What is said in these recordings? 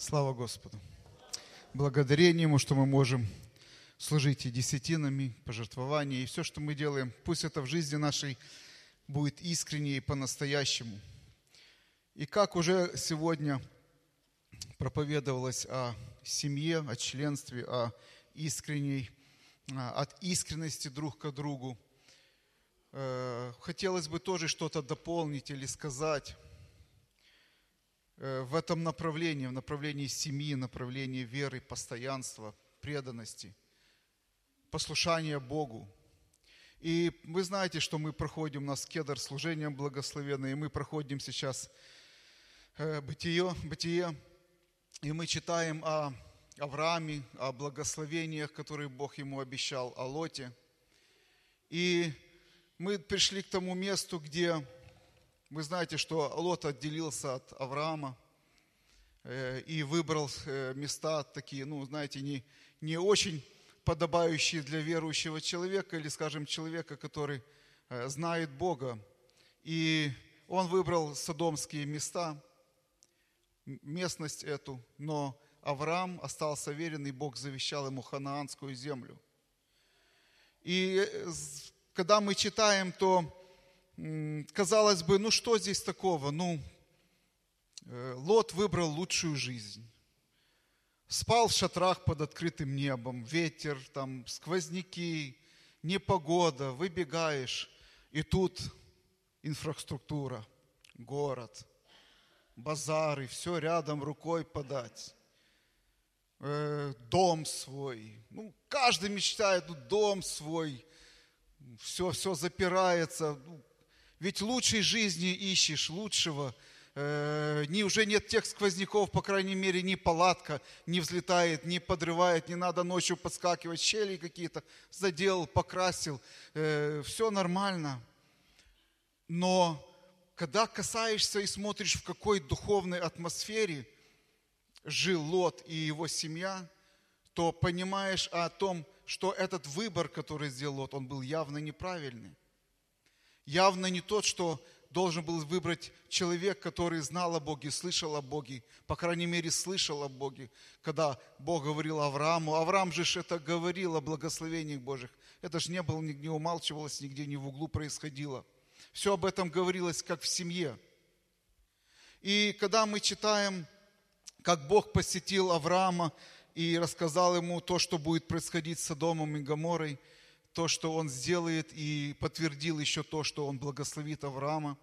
Слава Господу. Благодарение Ему, что мы можем служить и десятинами, пожертвованиями, и все, что мы делаем, пусть это в жизни нашей будет искренне и по-настоящему. И как уже сегодня проповедовалось о семье, о членстве, о искренней, от искренности друг к другу, э, хотелось бы тоже что-то дополнить или сказать в этом направлении, в направлении семьи, направлении веры, постоянства, преданности, послушания Богу. И вы знаете, что мы проходим, у нас служением благословенное, и мы проходим сейчас э, бытие, бытие, и мы читаем о Аврааме, о благословениях, которые Бог ему обещал, о Лоте. И мы пришли к тому месту, где вы знаете, что Лот отделился от Авраама э, и выбрал э, места такие, ну, знаете, не, не очень подобающие для верующего человека или, скажем, человека, который э, знает Бога. И он выбрал содомские места, местность эту, но Авраам остался верен, и Бог завещал ему ханаанскую землю. И когда мы читаем, то казалось бы, ну что здесь такого? Ну, э, Лот выбрал лучшую жизнь. Спал в шатрах под открытым небом, ветер, там, сквозняки, непогода, выбегаешь, и тут инфраструктура, город, базары, все рядом рукой подать. Э, дом свой. Ну, каждый мечтает, ну, дом свой, все, все запирается. Ну, ведь лучшей жизни ищешь, лучшего. Э, не, уже нет тех сквозняков, по крайней мере, ни палатка не взлетает, не подрывает, не надо ночью подскакивать, щели какие-то заделал, покрасил. Э, все нормально. Но когда касаешься и смотришь, в какой духовной атмосфере жил Лот и его семья, то понимаешь о том, что этот выбор, который сделал Лот, он был явно неправильный явно не тот, что должен был выбрать человек, который знал о Боге, слышал о Боге, по крайней мере, слышал о Боге, когда Бог говорил Аврааму. Авраам же это говорил о благословениях Божьих. Это же не было, не умалчивалось, нигде не в углу происходило. Все об этом говорилось, как в семье. И когда мы читаем, как Бог посетил Авраама и рассказал ему то, что будет происходить с Содомом и Гоморой – то, что он сделает, и подтвердил еще то, что он благословит Авраама,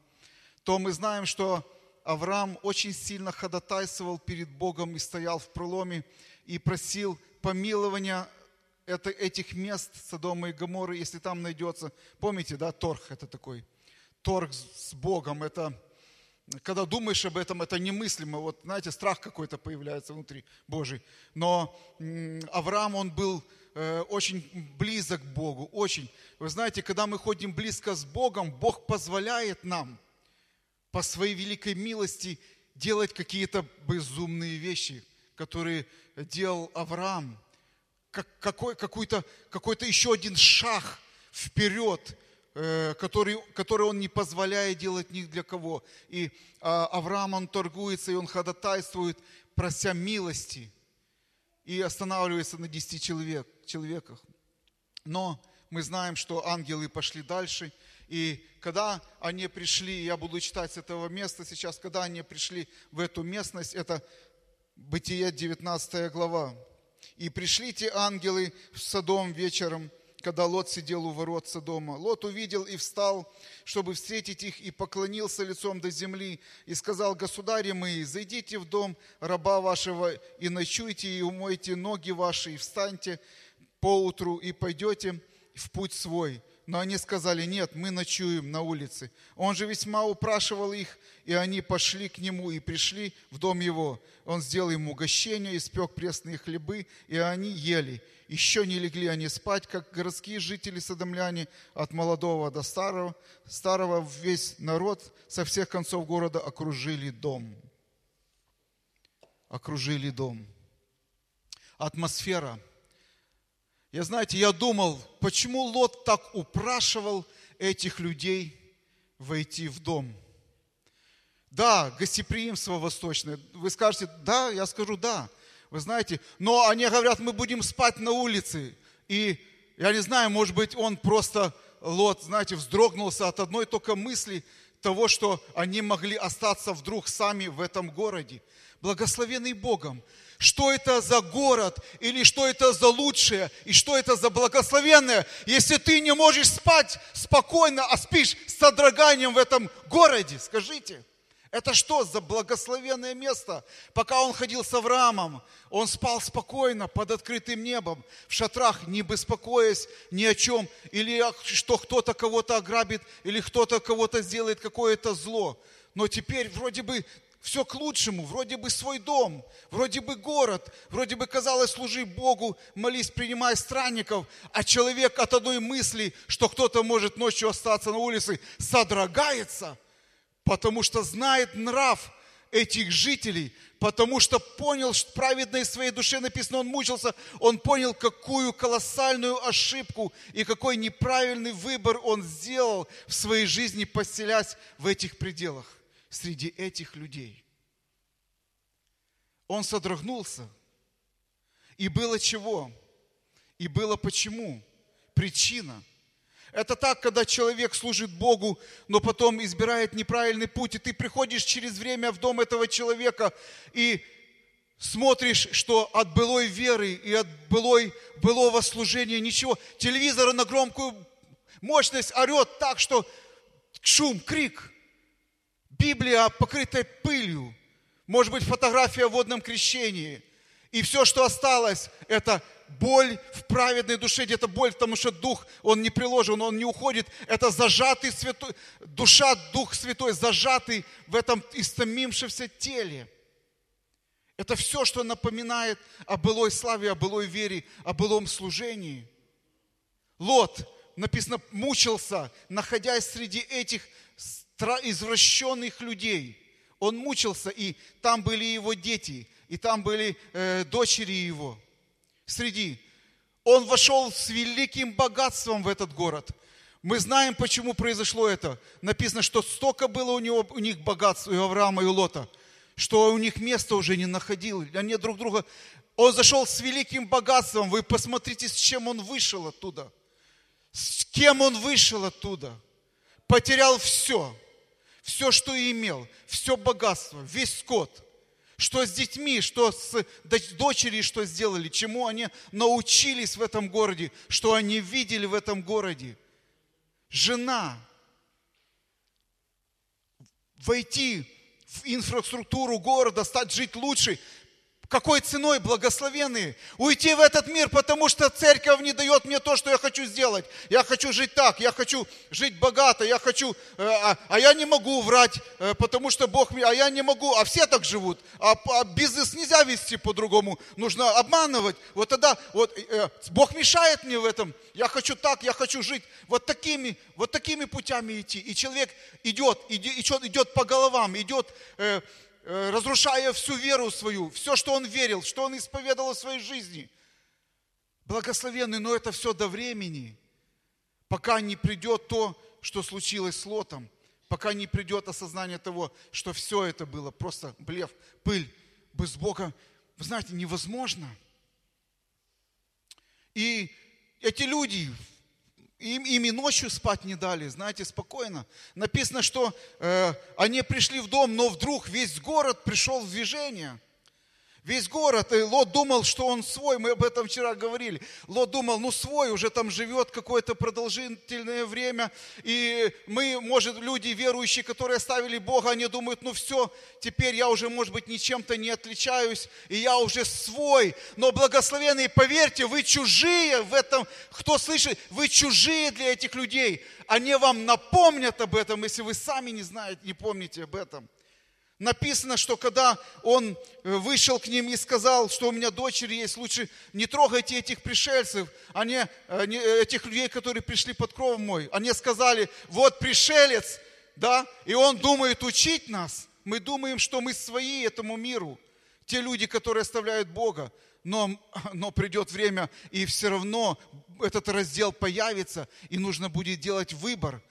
то мы знаем, что Авраам очень сильно ходатайствовал перед Богом и стоял в проломе и просил помилования это, этих мест Содома и Гоморы, если там найдется. Помните, да, торг это такой. Торг с Богом, это когда думаешь об этом, это немыслимо. Вот, знаете, страх какой-то появляется внутри Божий. Но Авраам, он был Э, очень близок к Богу, очень. Вы знаете, когда мы ходим близко с Богом, Бог позволяет нам по своей великой милости делать какие-то безумные вещи, которые делал Авраам. Как, какой, какой-то, какой-то еще один шаг вперед, э, который, который он не позволяет делать ни для кого. И а, Авраам, он торгуется, и он ходатайствует, прося милости – и останавливается на 10 человек, человеках. Но мы знаем, что ангелы пошли дальше, и когда они пришли, я буду читать с этого места сейчас, когда они пришли в эту местность, это Бытие 19 глава. «И пришли те ангелы в Содом вечером, когда Лот сидел у ворот Содома. Лот увидел и встал, чтобы встретить их, и поклонился лицом до земли, и сказал, государи мои, зайдите в дом раба вашего, и ночуйте, и умойте ноги ваши, и встаньте поутру, и пойдете в путь свой. Но они сказали, нет, мы ночуем на улице. Он же весьма упрашивал их, и они пошли к нему и пришли в дом его. Он сделал им угощение, испек пресные хлебы, и они ели. Еще не легли они спать, как городские жители садомляне, от молодого до старого. Старого весь народ со всех концов города окружили дом. Окружили дом. Атмосфера – я, знаете, я думал, почему Лот так упрашивал этих людей войти в дом. Да, гостеприимство восточное. Вы скажете, да, я скажу да. Вы знаете, но они говорят, мы будем спать на улице. И я не знаю, может быть, он просто, Лот, знаете, вздрогнулся от одной только мысли того, что они могли остаться вдруг сами в этом городе. Благословенный Богом. Что это за город, или что это за лучшее, и что это за благословенное, если ты не можешь спать спокойно, а спишь с содроганием в этом городе, скажите. Это что за благословенное место? Пока он ходил с Авраамом, он спал спокойно под открытым небом, в шатрах, не беспокоясь ни о чем, или что кто-то кого-то ограбит, или кто-то кого-то сделает какое-то зло. Но теперь вроде бы все к лучшему, вроде бы свой дом, вроде бы город, вроде бы казалось, служи Богу, молись, принимай странников, а человек от одной мысли, что кто-то может ночью остаться на улице, содрогается – потому что знает нрав этих жителей, потому что понял, что праведной своей душе написано, он мучился, он понял, какую колоссальную ошибку и какой неправильный выбор он сделал в своей жизни, поселясь в этих пределах, среди этих людей. Он содрогнулся. И было чего? И было почему? Причина – это так, когда человек служит Богу, но потом избирает неправильный путь, и ты приходишь через время в дом этого человека и смотришь, что от былой веры и от былой, былого служения ничего. Телевизор на громкую мощность орет так, что шум, крик. Библия покрытая пылью. Может быть, фотография в водном крещении. И все, что осталось, это боль в праведной душе, где-то боль, потому что дух, он не приложен, он не уходит. Это зажатый святой, душа, дух святой, зажатый в этом истомившемся теле. Это все, что напоминает о былой славе, о былой вере, о былом служении. Лот, написано, мучился, находясь среди этих извращенных людей. Он мучился, и там были его дети, и там были э, дочери его среди. Он вошел с великим богатством в этот город. Мы знаем, почему произошло это. Написано, что столько было у, него, у них богатства, у Авраама и Лота, что у них места уже не находил. Они друг друга... Он зашел с великим богатством. Вы посмотрите, с чем он вышел оттуда. С кем он вышел оттуда. Потерял все. Все, что имел. Все богатство. Весь скот что с детьми, что с дочерью, что сделали, чему они научились в этом городе, что они видели в этом городе. Жена, войти в инфраструктуру города, стать жить лучше, какой ценой, благословенные? Уйти в этот мир, потому что церковь не дает мне то, что я хочу сделать. Я хочу жить так, я хочу жить богато, я хочу, э, а, а я не могу врать, э, потому что Бог а я не могу, а все так живут. А, а бизнес нельзя вести по-другому, нужно обманывать. Вот тогда, вот э, Бог мешает мне в этом. Я хочу так, я хочу жить вот такими, вот такими путями идти. И человек идет, идет, идет по головам, идет разрушая всю веру свою, все, что он верил, что он исповедовал в своей жизни. Благословенный, но это все до времени, пока не придет то, что случилось с Лотом, пока не придет осознание того, что все это было просто блеф, пыль, без Бога, вы знаете, невозможно. И эти люди им, им и ночью спать не дали, знаете, спокойно. Написано, что э, они пришли в дом, но вдруг весь город пришел в движение. Весь город, и Лот думал, что он свой, мы об этом вчера говорили. Лот думал, ну свой, уже там живет какое-то продолжительное время. И мы, может, люди верующие, которые оставили Бога, они думают, ну все, теперь я уже, может быть, ничем-то не отличаюсь, и я уже свой. Но благословенные, поверьте, вы чужие в этом, кто слышит, вы чужие для этих людей. Они вам напомнят об этом, если вы сами не знаете, не помните об этом. Написано, что когда он э, вышел к ним и сказал, что у меня дочери есть, лучше не трогайте этих пришельцев, они, они, этих людей, которые пришли под кровом мой. Они сказали, вот пришелец, да, и он думает учить нас. Мы думаем, что мы свои этому миру. Те люди, которые оставляют Бога. Но, но придет время, и все равно этот раздел появится, и нужно будет делать выбор.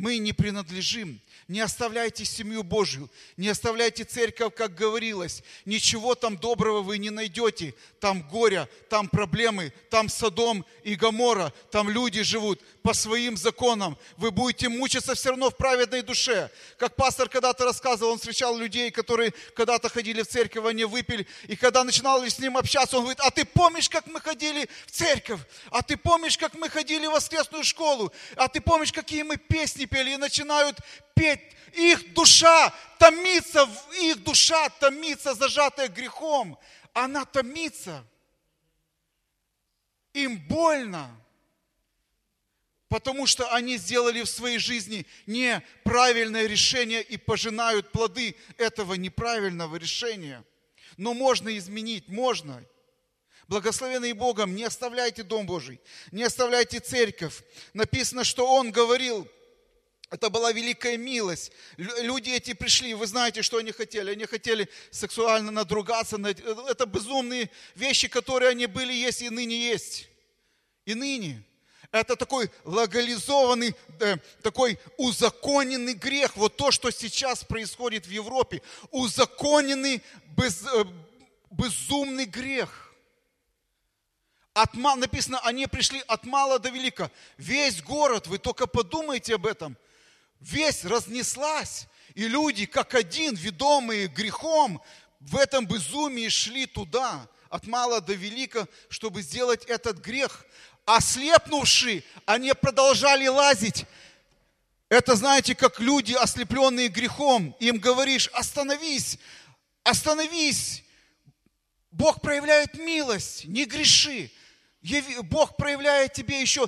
Мы не принадлежим. Не оставляйте семью Божью, не оставляйте церковь, как говорилось. Ничего там доброго вы не найдете. Там горе, там проблемы, там Содом и Гамора, там люди живут по своим законам. Вы будете мучиться все равно в праведной душе. Как пастор когда-то рассказывал, он встречал людей, которые когда-то ходили в церковь, они выпили, и когда начинали с ним общаться, он говорит, а ты помнишь, как мы ходили в церковь? А ты помнишь, как мы ходили в воскресную школу? А ты помнишь, какие мы песни пели? И начинают петь. Их душа томится, их душа томится, зажатая грехом. Она томится. Им больно потому что они сделали в своей жизни неправильное решение и пожинают плоды этого неправильного решения. Но можно изменить, можно. Благословенный Богом, не оставляйте Дом Божий, не оставляйте церковь. Написано, что Он говорил, это была великая милость. Люди эти пришли, вы знаете, что они хотели. Они хотели сексуально надругаться. Это безумные вещи, которые они были, есть и ныне есть. И ныне. Это такой легализованный, э, такой узаконенный грех. Вот то, что сейчас происходит в Европе. Узаконенный, без, э, безумный грех. От, написано, они пришли от мала до велика. Весь город, вы только подумайте об этом, весь разнеслась. И люди, как один, ведомые грехом, в этом безумии шли туда, от мала до велика, чтобы сделать этот грех ослепнувшие, они продолжали лазить. Это, знаете, как люди, ослепленные грехом, им говоришь, остановись, остановись. Бог проявляет милость, не греши. Бог проявляет тебе еще,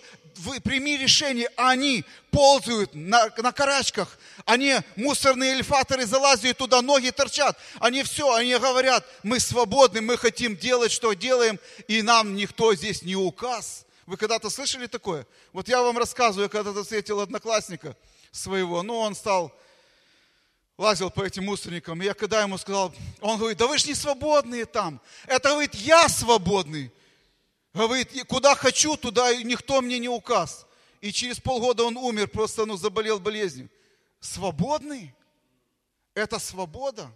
прими решение, а они ползают на, на карачках, они мусорные эльфаторы залазят туда, ноги торчат, они все, они говорят, мы свободны, мы хотим делать, что делаем, и нам никто здесь не указ. Вы когда-то слышали такое? Вот я вам рассказываю, я когда-то встретил одноклассника своего, ну он стал, лазил по этим мусорникам, и я когда ему сказал, он говорит, да вы же не свободные там. Это, говорит, я свободный. Говорит, куда хочу, туда никто мне не указ. И через полгода он умер, просто ну, заболел болезнью. Свободный? Это свобода?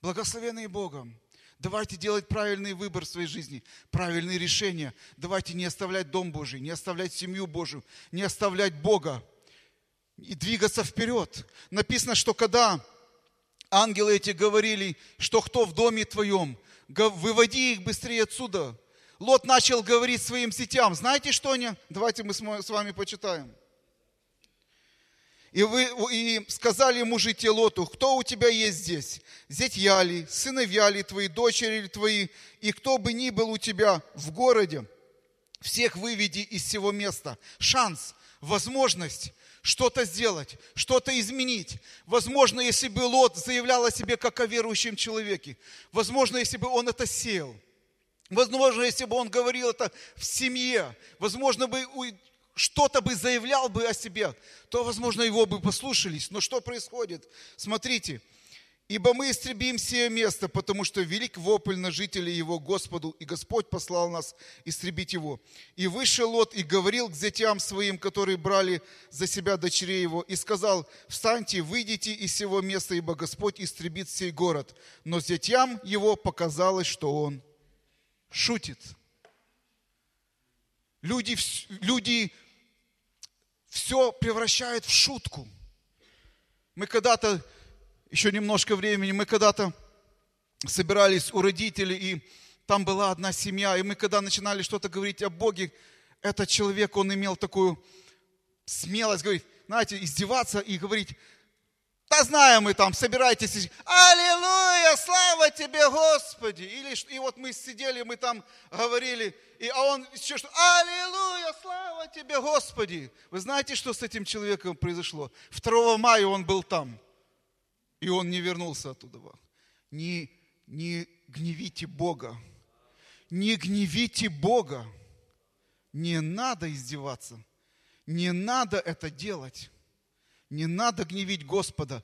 Благословенный Богом. Давайте делать правильный выбор в своей жизни, правильные решения. Давайте не оставлять Дом Божий, не оставлять семью Божию, не оставлять Бога и двигаться вперед. Написано, что когда ангелы эти говорили, что кто в доме твоем, выводи их быстрее отсюда. Лот начал говорить своим сетям. Знаете, что они? Давайте мы с вами почитаем. И, вы, и сказали мужи Лоту, кто у тебя есть здесь? Зятья ли, сыновья ли твои, дочери ли твои, и кто бы ни был у тебя в городе, всех выведи из всего места. Шанс, возможность что-то сделать, что-то изменить. Возможно, если бы Лот заявлял о себе как о верующем человеке. Возможно, если бы он это сеял. Возможно, если бы он говорил это в семье. Возможно, бы что-то бы заявлял бы о себе, то, возможно, его бы послушались. Но что происходит? Смотрите, Ибо мы истребим сие место, потому что велик вопль на жителей его Господу, и Господь послал нас истребить его. И вышел Лот и говорил к зятям своим, которые брали за себя дочерей его, и сказал, встаньте, выйдите из сего места, ибо Господь истребит сей город. Но зятям его показалось, что он шутит. Люди, люди все превращают в шутку. Мы когда-то, еще немножко времени, мы когда-то собирались у родителей, и там была одна семья, и мы когда начинали что-то говорить о Боге, этот человек, он имел такую смелость говорить, знаете, издеваться и говорить, да знаем мы там, собирайтесь. Аллилуйя, слава тебе, Господи. Или, и вот мы сидели, мы там говорили, и, а он еще что, аллилуйя, слава тебе, Господи. Вы знаете, что с этим человеком произошло? 2 мая он был там, и он не вернулся оттуда. Не, не гневите Бога. Не гневите Бога. Не надо издеваться. Не надо это делать. Не надо гневить Господа,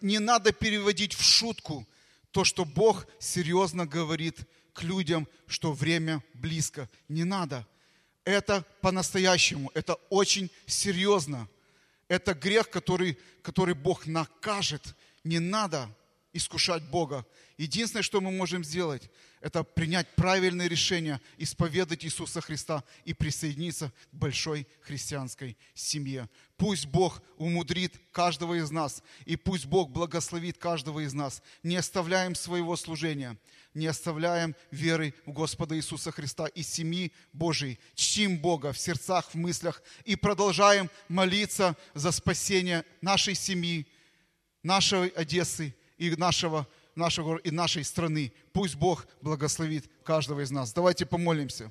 не надо переводить в шутку то, что Бог серьезно говорит к людям, что время близко. Не надо. Это по-настоящему, это очень серьезно. Это грех, который, который Бог накажет. Не надо искушать Бога. Единственное, что мы можем сделать, это принять правильное решение, исповедать Иисуса Христа и присоединиться к большой христианской семье. Пусть Бог умудрит каждого из нас, и пусть Бог благословит каждого из нас. Не оставляем своего служения, не оставляем веры в Господа Иисуса Христа и семьи Божией. Чтим Бога в сердцах, в мыслях и продолжаем молиться за спасение нашей семьи, нашей Одессы и нашего нашего и нашей страны. Пусть Бог благословит каждого из нас. Давайте помолимся.